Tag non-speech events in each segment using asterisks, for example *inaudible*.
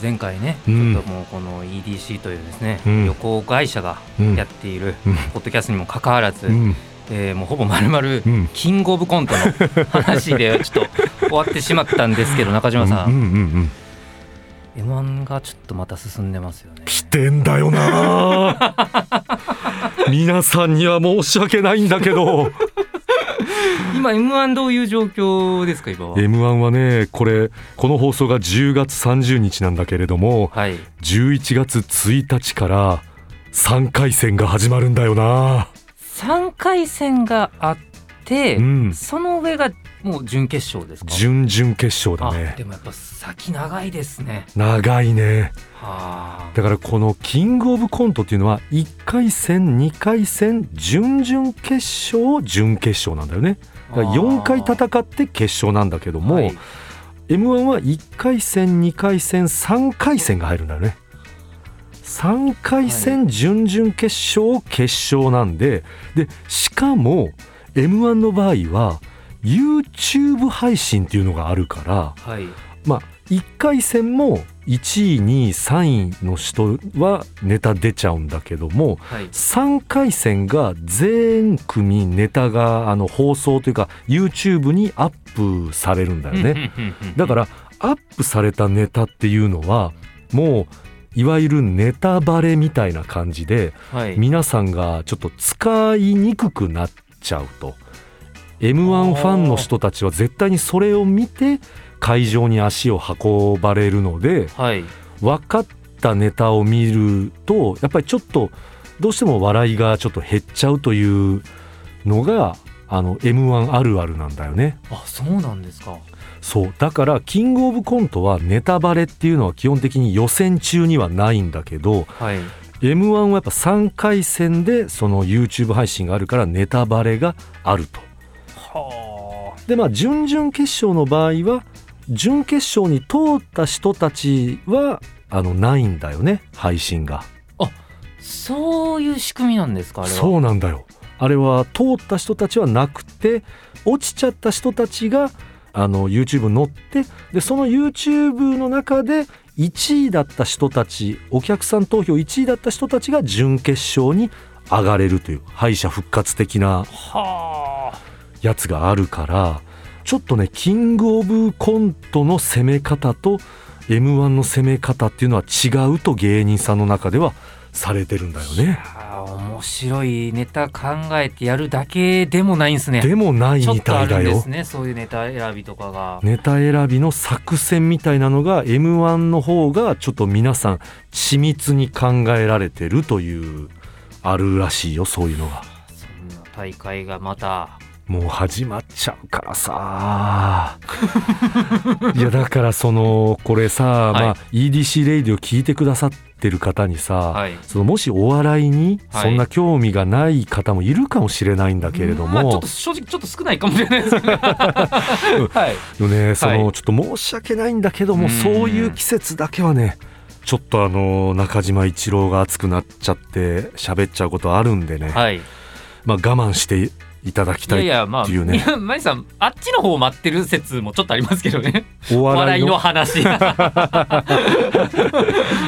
前回ね、うん、ちょっともうこの EDC というですね、うん、旅行会社がやっているポッドキャストにもかかわらず、うん、えー、もうほぼまるまるキングオブコントの話でちょっと終わってしまったんですけど中島さん,、うんうんうん M1 がちょっとまた進んでますよね。来てんだよな。*laughs* 皆さんには申し訳ないんだけど *laughs* 今 M1 どういう状況ですか今は？M1 はねこれこの放送が10月30日なんだけれども、はい、11月1日から3回戦が始まるんだよな。3回戦があって、うん、その上がもう準決勝ですか？準々決勝だね。でもやっぱ先長いですね。長いね。はだからこのキングオブコントっていうのは1回戦2回戦準々決勝準決勝なんだよね。だから4回戦って決勝なんだけども、はい、m 1は1回戦2回戦3回戦が入るんだよね。3回戦準々決勝決勝なんででしかも m 1の場合は YouTube 配信っていうのがあるから、はい、まあ1回戦も1位2位3位の人はネタ出ちゃうんだけども、はい、3回戦が全組ネタがあの放送というか YouTube にアップされるんだよね。だからアップされたネタっていうのはもういわゆるネタバレみたいな感じで、はい、皆さんがちょっと使いにくくなっちゃうと m 1ファンの人たちは絶対にそれを見て会場に足を運ばれるので、はい、分かったネタを見るとやっぱりちょっとどうしても笑いがちょっと減っちゃうというのがあの m 1あるあるなんだよね。あそうなんですかそうだからキングオブコントはネタバレっていうのは基本的に予選中にはないんだけど、はい、m 1はやっぱ3回戦でその YouTube 配信があるからネタバレがあると。はでまあ準々決勝の場合は準決勝に通った人たちはあのないんだよね配信が。あそういう仕組みなんですかあれは？そうなんだよ。あれは通った人たちはなくて落ちちゃった人たちがあの YouTube に載ってでその YouTube の中で1位だった人たちお客さん投票1位だった人たちが準決勝に上がれるという敗者復活的なやつがあるからちょっとねキングオブコントの攻め方と m 1の攻め方っていうのは違うと芸人さんの中ではされてるんだよね。面白いネタ考えてやるだけでもないんですね。でもないみたいだよ。ね、そういうネタ選びとかが。ネタ選びの作戦みたいなのが M1 の方がちょっと皆さん緻密に考えられてるというあるらしいよそういうのが。そんな大会がまたもう始まっちゃうからさ。*laughs* いやだからそのこれさ、はい、まあ、EDC レイディを聞いてくださってる方にさ、はい、そのもしお笑いにそんな興味がない方もいるかもしれないんだけれども、まあ、ちょっと正直ちょっと少ないかもしれないですけど、*laughs* はい、ねその、ちょっと申し訳ないんだけどもそういう季節だけはねちょっとあの中島一郎が熱くなっちゃって喋っちゃうことあるんでね、はい、まあ我慢していただきたいっていうね。いやいやまあ、マリさんあっちの方を待ってる説もちょっとありますけどね。*laughs* お笑いの？話 *laughs*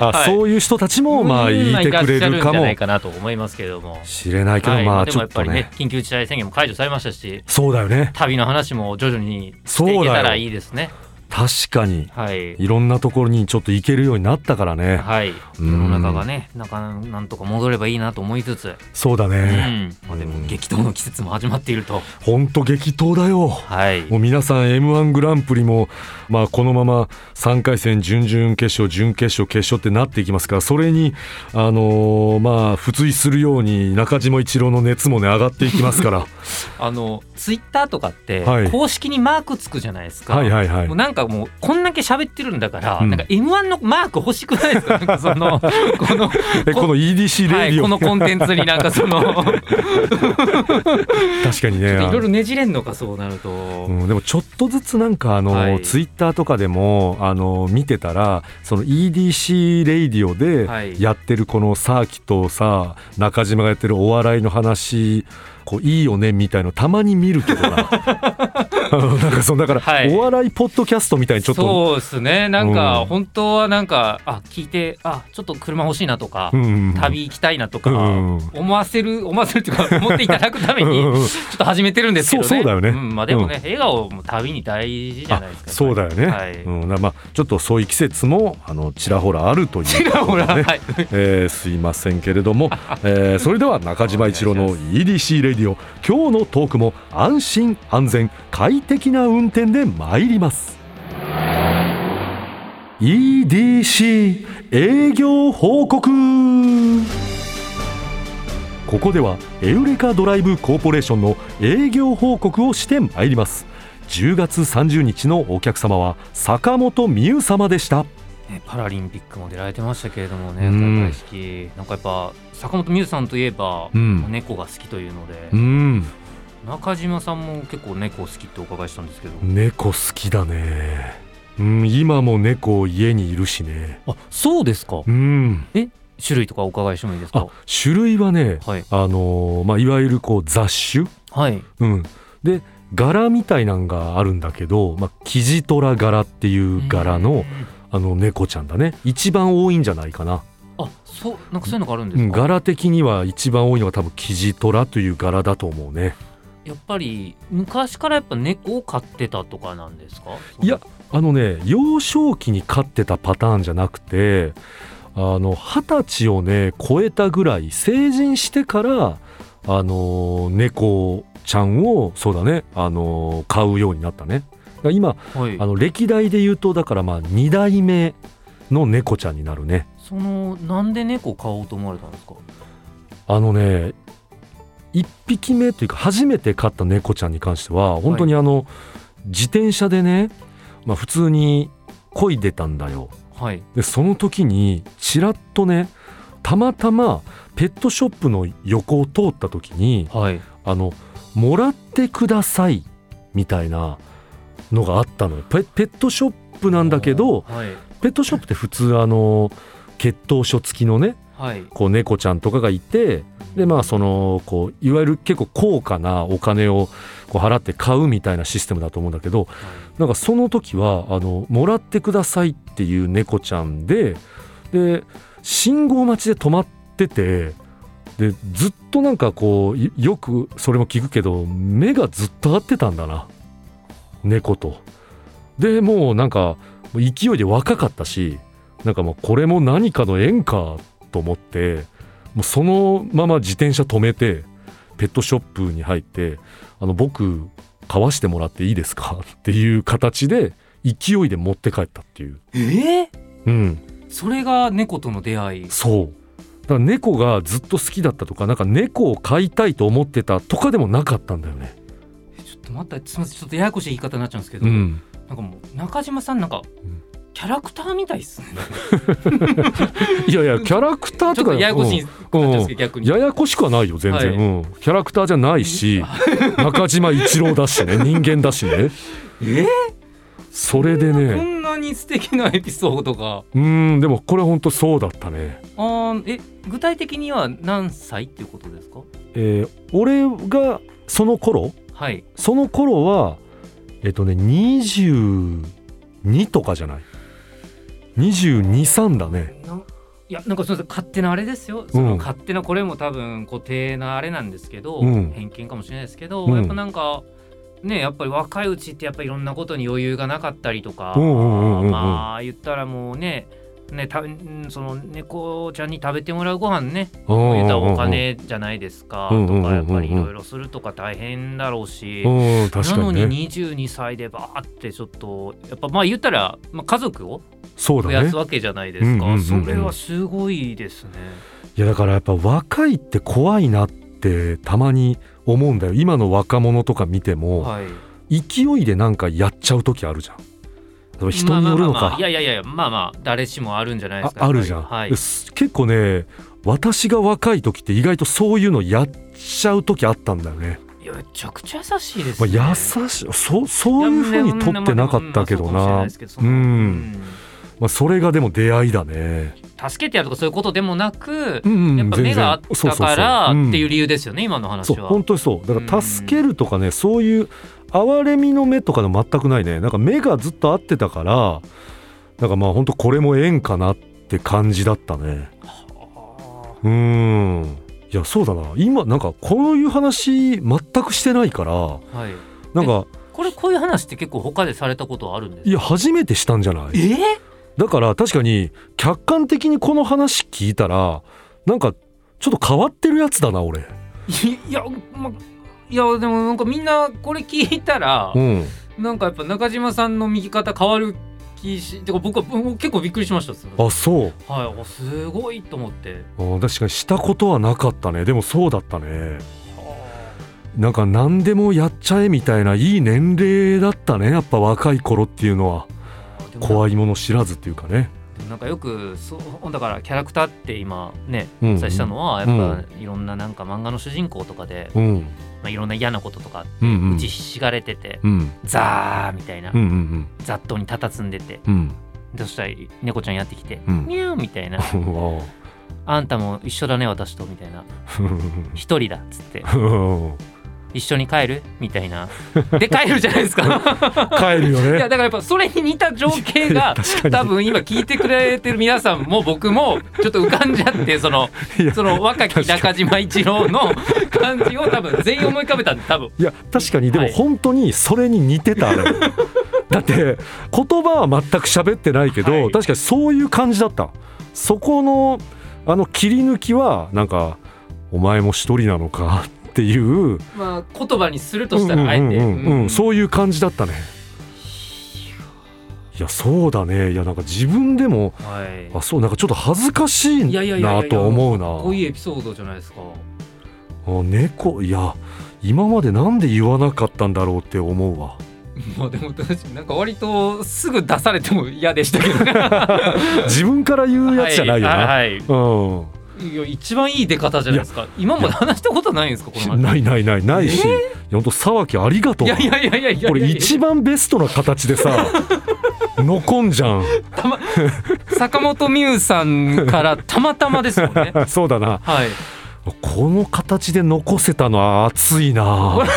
あ、そういう人たちもまあ言ってくれるかも。ないかなと思いますけれども。知れないけど、まあちょっとね。緊急事態宣言も解除されましたし。そうだよね。旅の話も徐々にしていけたらいいですね。確かに、はい、いろんなところにちょっと行けるようになったからね、はい、世の中がねなんかなんとか戻ればいいなと思いつつ。そうだね、うん。まあ、でも激闘の季節も始まっていると。本当激闘だよ、はい、もう皆さん m 1グランプリも、まあ、このまま3回戦準々決勝準決勝決勝ってなっていきますからそれに、あのー、まあ付随するように中島一郎の熱もね上がっていきますから。*laughs* あのツイッターとかって公式にマークつくじゃないですか、はいはいはい、なんかかもうこんだけ喋ってるんだから、うん。なんか M1 のマーク欲しくないですか？*laughs* かその *laughs* このえこの EDC はい、レディオ、このコンテンツになんかその。*laughs* 確かにね。いろいろねじれんのかそうなると、うん、でもちょっとずつなんかあの、はい。ツイッターとかでもあの見てたらその EDC レイディオではい。やってるこのサーキとさ中島がやってるお笑いの話こういいよねみたいのたまに見るけどな。*laughs* なんかそうだから、はい。お笑いポッドキャストみたいにちょっと。そうですね。なんかうん。本当はなんかあ聞いてあちょっと車欲しいなとか、うんうん旅行きたいなとか、うん思わせる思わせるっていうか思っていただくためにうんうん。うんちょっと始めてるんですけどね。そうだよね。んまあでもね、笑顔も旅に大事じゃないですかあそうだよね、はい。うん、まあちょっとそういう季節もあのちらほらあるという。ちらほら、ね。はい。*laughs* えーすいませんけれども、*laughs* えーそれでは中島一郎の EDC レディオ。今日のトークも安心安全快適な運転で参ります。EDC 営業報告。ここではエウレカドライブコーポレーションの営業報告をして参ります。10月30日のお客様は坂本美優様でした。ねパラリンピックも出られてましたけれどもね、うん。開会式。なんかやっぱ坂本美優さんといえば、うん。猫が好きというので、うん中島さんも結構猫好きってお伺いしたんですけど、猫好きだね。うん今も猫家にいるしね。あそうですか。うん。種類とかお伺いしてもいいですあか種類はねはい。あのーまあいわゆるこう雑種？はい。うん。で柄みたいなんがあるんだけど、まあ、キジトラ柄っていう柄のあの猫ちゃんだね。一番多いんじゃないかな、あそうなんかそういうのがあるんでうん、すか、柄的には一番多いのが多分キジトラという柄だと思うねやっぱり昔からやっぱ猫を飼ってたとかなんですか？いやあのね幼少期に飼ってたパターンじゃなくてあの二十歳をね超えたぐらい成人してからあの猫ちゃんをそうだねあの飼うようになったね。今はい。あの歴代で言うとだからまあ2代目の猫ちゃんになるね。そのなんで猫を飼おうと思われたんですか？あのね1匹目というか初めて飼った猫ちゃんに関しては本当にあの、自転車でね、まあ、普通に漕いでたんだよ。はい。でその時にちらっとねたまたまペットショップの横を通った時にはい。あのもらってくださいみたいなのがあったのよ。ペペットショップなんだけどはい。ペットショップって普通あの血統書付きのねはい。こう猫ちゃんとかがいてでまあそのこういわゆる結構高価なお金をこう払って買うみたいなシステムだと思うんだけどなんかその時はあのもらってくださいっていう猫ちゃんでで信号待ちで止まっててでずっとなんかこういよくそれも聞くけど目がずっと合ってたんだな猫と。でもうなんか勢いで若かったしなんかもうこれも何かの縁かと思ってもうそのまま自転車止めてペットショップに入って「あの僕買わしてもらっていいですか? *laughs*」っていう形で勢いで持って帰ったっていう。えー、うん、それが猫との出会いそうだから猫がずっと好きだったとかなんか猫を飼いたいと思ってたとかでもなかったんだよね。えちょっと待ってすみませんちょっとややこしい言い方になっちゃうんですけど、うん、なんかもう中島さんなんか、んキャラクターみたいっすね。*laughs* いやいやキャラクターとかとややこしいうん。ですけど、逆に。ややこしくはないよ全然、はい。うん、キャラクターじゃないし *laughs* 中島一郎だしね人間だしね。え？それでこねんなに素敵なエピソードが。うんでもこれほんとそうだったね、あーえ具体的には何歳っていうことですか？えー俺がその頃？はい。その頃はえっとね22とかじゃない？223だね。ないやなんかすみません。勝手なあれですよ。その勝手なこれも多分固定なあれなんですけど、うん。偏見かもしれないですけど、うん。やっぱなんかねやっぱり若いうちってやっぱりいろんなことに余裕がなかったりとか、まあ言ったらもうねねたうんその猫ちゃんに食べてもらうご飯ね言ったらお金じゃないですかとかやっぱりいろいろするとか大変だろうし。うん確かなのにねに22歳でバーってちょっとやっぱまあ言ったら、まあ、家族を増やすわけじゃないですか、それはすごいですね。いやだからやっぱ若いって怖いなってたまに思うんだよ。今の若者とか見ても、はい、勢いでなんかやっちゃう時あるじゃん人によるのか、まあまあまあ。いやいやいやまあまあ誰しもあるんじゃないですか。ああるじゃん、はい。結構ね私が若い時って意外とそういうのやっちゃう時あったんだよね、いやめちゃくちゃ優しいですまあ、ね、優しい。そうそういうふうに取ってなかったけどな。うん。まあ、それがでも出会いだね、助けてやるとかそういうことでもなく、うんうんやっぱ目があったからっていう理由ですよね、今の話そうは。本当にそう。だから助けるとかね、そういう哀れみの目とかの全くないね。なんか目がずっと合ってたからなんかまあ本当これも縁かなって感じだったね。うーん。いやそうだな。今なんかこういう話全くしてないからはい、なんかこれこういう話って結構他でされたことはあるんですか？いや初めてしたんじゃない？え？だから確かに客観的にこの話聞いたらなんかちょっと変わってるやつだな俺。いいや、ま、いやでもなんかみんなこれ聞いたら、うん。なんかやっぱ中島さんの右肩変わる気してか僕は僕結構びっくりしましたあそう。はいあすごいと思って。あ確かにしたことはなかったね。でもそうだったね。なんか何でもやっちゃえみたいないい年齢だったね。やっぱ若い頃っていうのは。怖いいもの知らずっていうかねなんかよくそうだからキャラクターって今ねうん。お伝えしたのはやっうんぱいろんななんか漫画の主人公とかで、うん。まあ、いろんな嫌なこととか打ちひしがれてて、うん。ザーみたいな、雑踏に佇んでてうん。うんそしたら猫ちゃんやってきて、うん。ミャーみたいな。*laughs* ああんたも一緒だね私とみたいな。*laughs* 一人だっつって *laughs* 一緒に帰る？みたいな。で帰るじゃないですか。*laughs* 帰るよね。いやだからやっぱそれに似た情景が *laughs* 多分今聞いてくれてる皆さんも僕もちょっと浮かんじゃってそのその若き中島一郎の感じを多分全員思い浮かべたんで多分。いや確かに。でもはい。本当にそれに似てた。あ *laughs* れだって言葉は全く喋ってないけど、はい。確かにそういう感じだった。そこのあの切り抜きはなんか「お前も一人なのか」っていう。まあ言葉にするとしたらあえて。うん。そういう感じだったね。いやそうだね。いやなんか自分でもはい。あそうなんかちょっと恥ずかしいなと思うな。こういうエピソードじゃないですか。あ猫いや今までなんで言わなかったんだろうって思うわ。まあでも確かになんか割とすぐ出されても嫌でしたけどね。*laughs* 自分から言うやつじゃないよな、はい、うん。はいいや一番いい出方じゃないですか。今まで話したことないんですかこの話。ないないない。ないし、いや本当沢木ありがとう。いやいやいやいやいやこれ一番ベストな形でさ *laughs* 残んじゃん。坂本美優さんからたまたまですもんね。*laughs* そうだな。はい。この形で残せたのは熱いな。*laughs*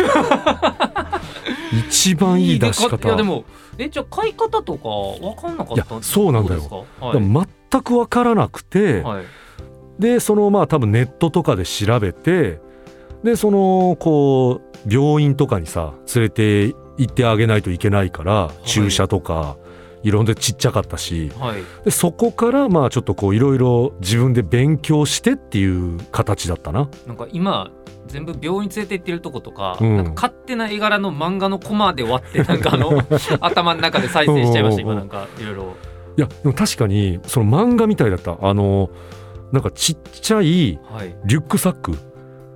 一番いい出し出方。いやでもえじゃあ買い方とか分かんなかったいやそうなんだよ。はい。全く分からなくて、はいでそのまあ多分ネットとかで調べてでそのこう病院とかにさ連れて行ってあげないといけないから、い。注射とかいろんなちっちゃかったし。はい。でそこからまあちょっとこういろいろ自分で勉強してっていう形だったな。なんか今全部病院連れて行ってるとことか,、うん。なんか勝手な絵柄の漫画のコマで割ってなんかあの *laughs* 頭の中で再生しちゃいました今なんかいろいろ。いやでも確かにその漫画みたいだった。あのなんかちっちゃいはい。リュックサック。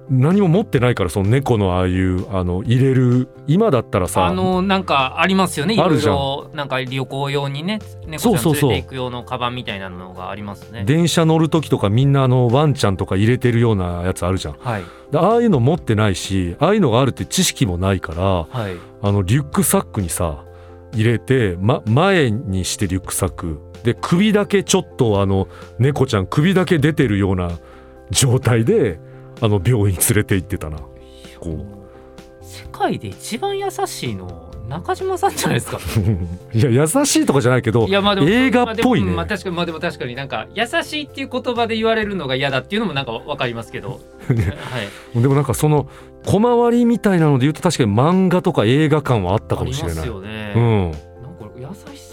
何も持ってないからその猫のああいうあの入れる今だったらさあのなんかありますよね。いろいあるじゃん。ろなんか旅行用にね猫ちゃそうそうんそう。連れて行く用のカバンみたいなのがありますね。電車乗る時とかみんなあのワンちゃんとか入れてるようなやつあるじゃん。はい。でああいうの持ってないしああいうのがあるって知識もないからはい。あのリュックサックにさ入れて、ま、前にしてリュックサック。で首だけちょっとあの猫ちゃん首だけ出てるような状態であの病院連れて行ってたな。こう。世界で一番優しいの中島さんじゃないですか。う *laughs* いや優しいとかじゃないけどいやまあでも映画っぽいね。まあ確かにまあでも確かになんか優しいっていう言葉で言われるのが嫌だっていうのもなんかわかりますけど。*laughs* はい。でもなんかその小回りみたいなので言うと確かに漫画とか映画館はあったかありまもしれない。すよね、うん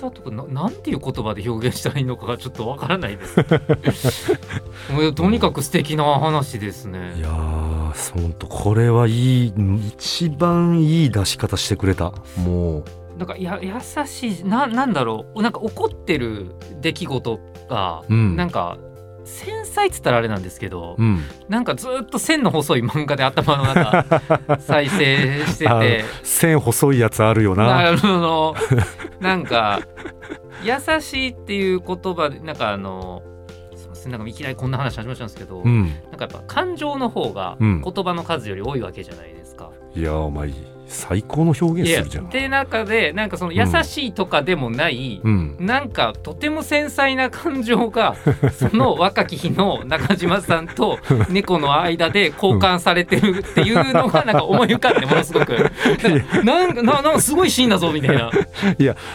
なんか優しさとかななんていう言葉で表現したらいいのかがちょっとわからないです。*laughs* とにかく素敵な話ですね。いやーほんとこれはいい一番いい出し方してくれた。もう。なんかや優しいななんだろう。なんか怒ってる出来事が、うん。なんか繊細っつったらあれなんですけど、うん。なんかずっと線の細い漫画で頭の中 *laughs* 再生してあて。線細いやつあるよな。あのなんか優しいっていう言葉でなんかあのすいませんなんかいきなりこんな話始まっちゃうんですけど、うん。なんかやっぱ感情の方がうん。言葉の数より多いわけじゃないですか。いやお前最高の表現するじゃん。で中でなんかその優しいとかでもない、うん。なんかとても繊細な感情が *laughs* その若き日の中島さんと猫の間で交換されてるっていうのがなんか思い浮かんでものすごく。なんかななんかすごいシーンだぞみたいな。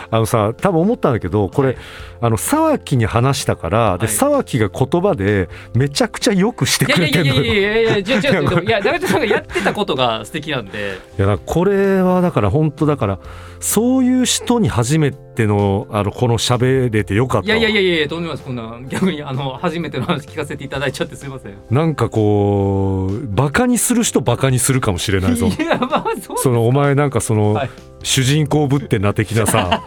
あのさ多分思ったんだけどこれ、はい。あの沢木に話したからではい。沢木が言葉でめちゃくちゃよくしてくいやいやれてんのよ。いやいやいやいや違う違う違う。いや *laughs* 中島さんがやってたことが素敵なんで。いやだからこれはだから本当だからそういう人に初めてのあのこの喋れてよかった。わいやいやいやいやとんでもないです。こんな逆にあの初めての話聞かせていただいちゃってすいません。なんかこうバカにする人バカにするかもしれないぞ。*laughs* いやまあそうそのお前なんかその、はい。主人公ぶってんな的なさ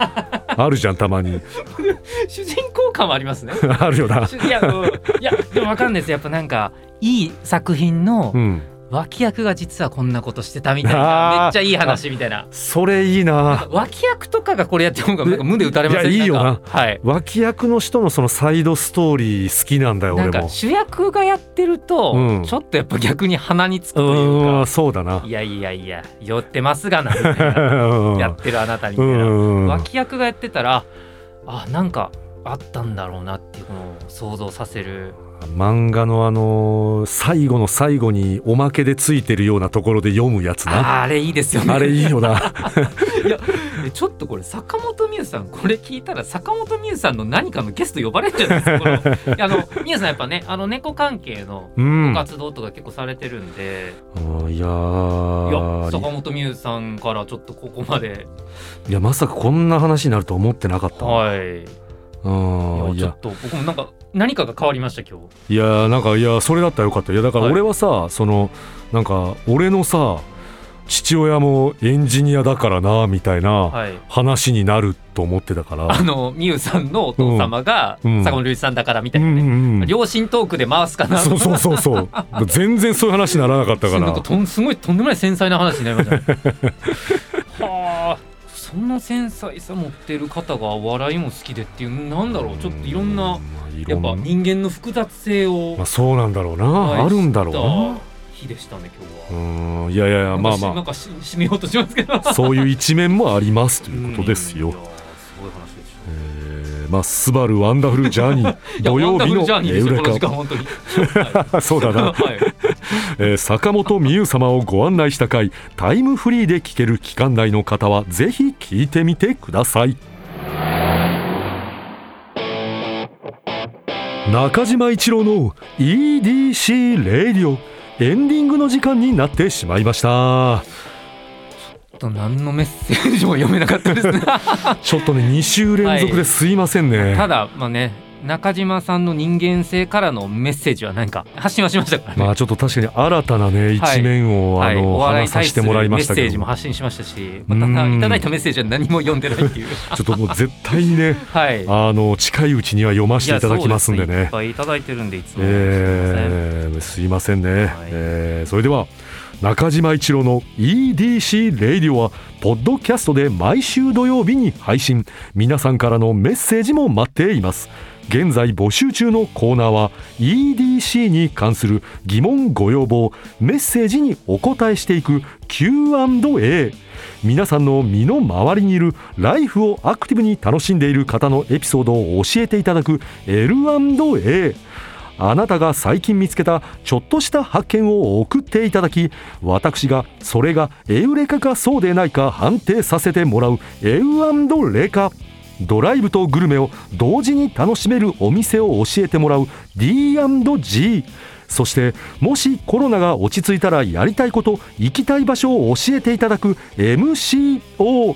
あるじゃんたまに。*laughs* 主人公感はありますね。*laughs* あるよな。いや、うん。いやでもわかんないです。やっぱなんかいい作品のうん、脇役が実はこんなことしてたみたいな。めっちゃいい話みたいな。それいいな。脇役とかがこれやってる方がなんか胸打たれません？いやいいよな。はい。脇役の人のそのサイドストーリー好きなんだよなんか俺も。主役がやってると、うん。ちょっとやっぱ逆に鼻につくうというか、そうだな。いやいやいや *laughs* 酔ってますがなやってるあなたみたいな。うん。脇役がやってたらあなんかあったんだろうなっていうのを想像させる漫画のあのー最後の最後におまけでついてるようなところで読むやつな。ああれいいですよね。あれいいよな。*laughs* いやえちょっとこれ坂本美優さんこれ聞いたら坂本美優さんの何かのゲスト呼ばれるんじゃないですか。あの美優さんやっぱねあの猫関係の活動とか結構されてるんで、あーいや坂本美優さんからちょっとここまで。いやまさかこんな話になると思ってなかったわ。はいいうんいやや。ちょっと僕もなんか何かが変わりました今日。いやなんかいやそれだったらよかった。いやだからはい。俺はさ、そのなんか俺のさ父親もエンジニアだからなみたいなはい。話になると思ってたから、あの美優さんのお父様がうん。坂本龍一さんだからみたうんういなね、んうん両親トークで回すかなそうそうそうそう。全然そういう話にならなかったから。なんかとんすごいとんでもない繊細な話になりましたね。*laughs* はあそんな繊細さ持ってる方がお笑いも好きでっていうなんだろうちょっといろんなまあいろんやっぱ人間の複雑性をまあ、そうなんだろうな、はいあるんだろうな。日でしたね今日は。うん。いやいやいやまあまなんかしなんかし締めようとしますけど。あそういう一面もありますということですよ *laughs* まあ、スバルワンダフルジャーニー土曜日のエ。ウレカそうだな、はい。えー坂本美優様をご案内した回タイムフリーで聞ける期間内の方はぜひ聞いてみてください中島一郎の EDC レイディオエンディングの時間になってしまいましたと何のメッセージも読めなかったですね。*laughs* ちょっとね2週連続ですいませんね、ただまあね中島さんの人間性からのメッセージは何か発信はしましたからね。まあちょっと確かに新たなね一面を、はい、あのお笑い話させてもらいまメッセーしたけどジも発信しましたし、まあ、たいただいたメッセージは何も読んでないっていう。*laughs* ちょっともう絶対にね *laughs* はい。あの近いうちには読ませていただきますんでねいやそうすいっぱいいただいてるんでいつも。えーすいませんね、はいえーそれでは中島一郎の EDC レイディオはポッドキャストで毎週土曜日に配信。皆さんからのメッセージも待っています。現在募集中のコーナーは EDC に関する疑問ご要望メッセージにお答えしていく Q&A 皆さんの身の回りにいるライフをアクティブに楽しんでいる方のエピソードを教えていただく L&A あなたが最近見つけたちょっとした発見を送っていただき私がそれがエウレカかそうでないか判定させてもらうエウレカ。ドライブとグルメを同時に楽しめるお店を教えてもらう D&G そしてもしコロナが落ち着いたらやりたいこと行きたい場所を教えていただく MCO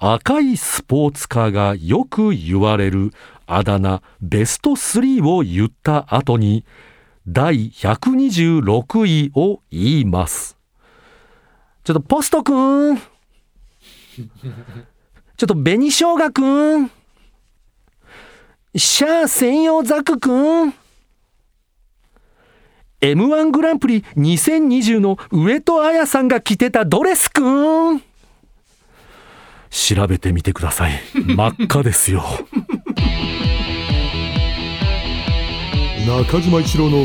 赤いスポーツカーがよく言われるあだ名ベスト3を言った後に第126位を言います。ちょっとポストくん *laughs* ちょっと紅生姜くんシャア専用ザクくん M1 グランプリ2020の上戸彩さんが着てたドレスくん調べてみてください。真っ赤ですよ。中島一郎の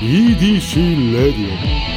EDC レディオ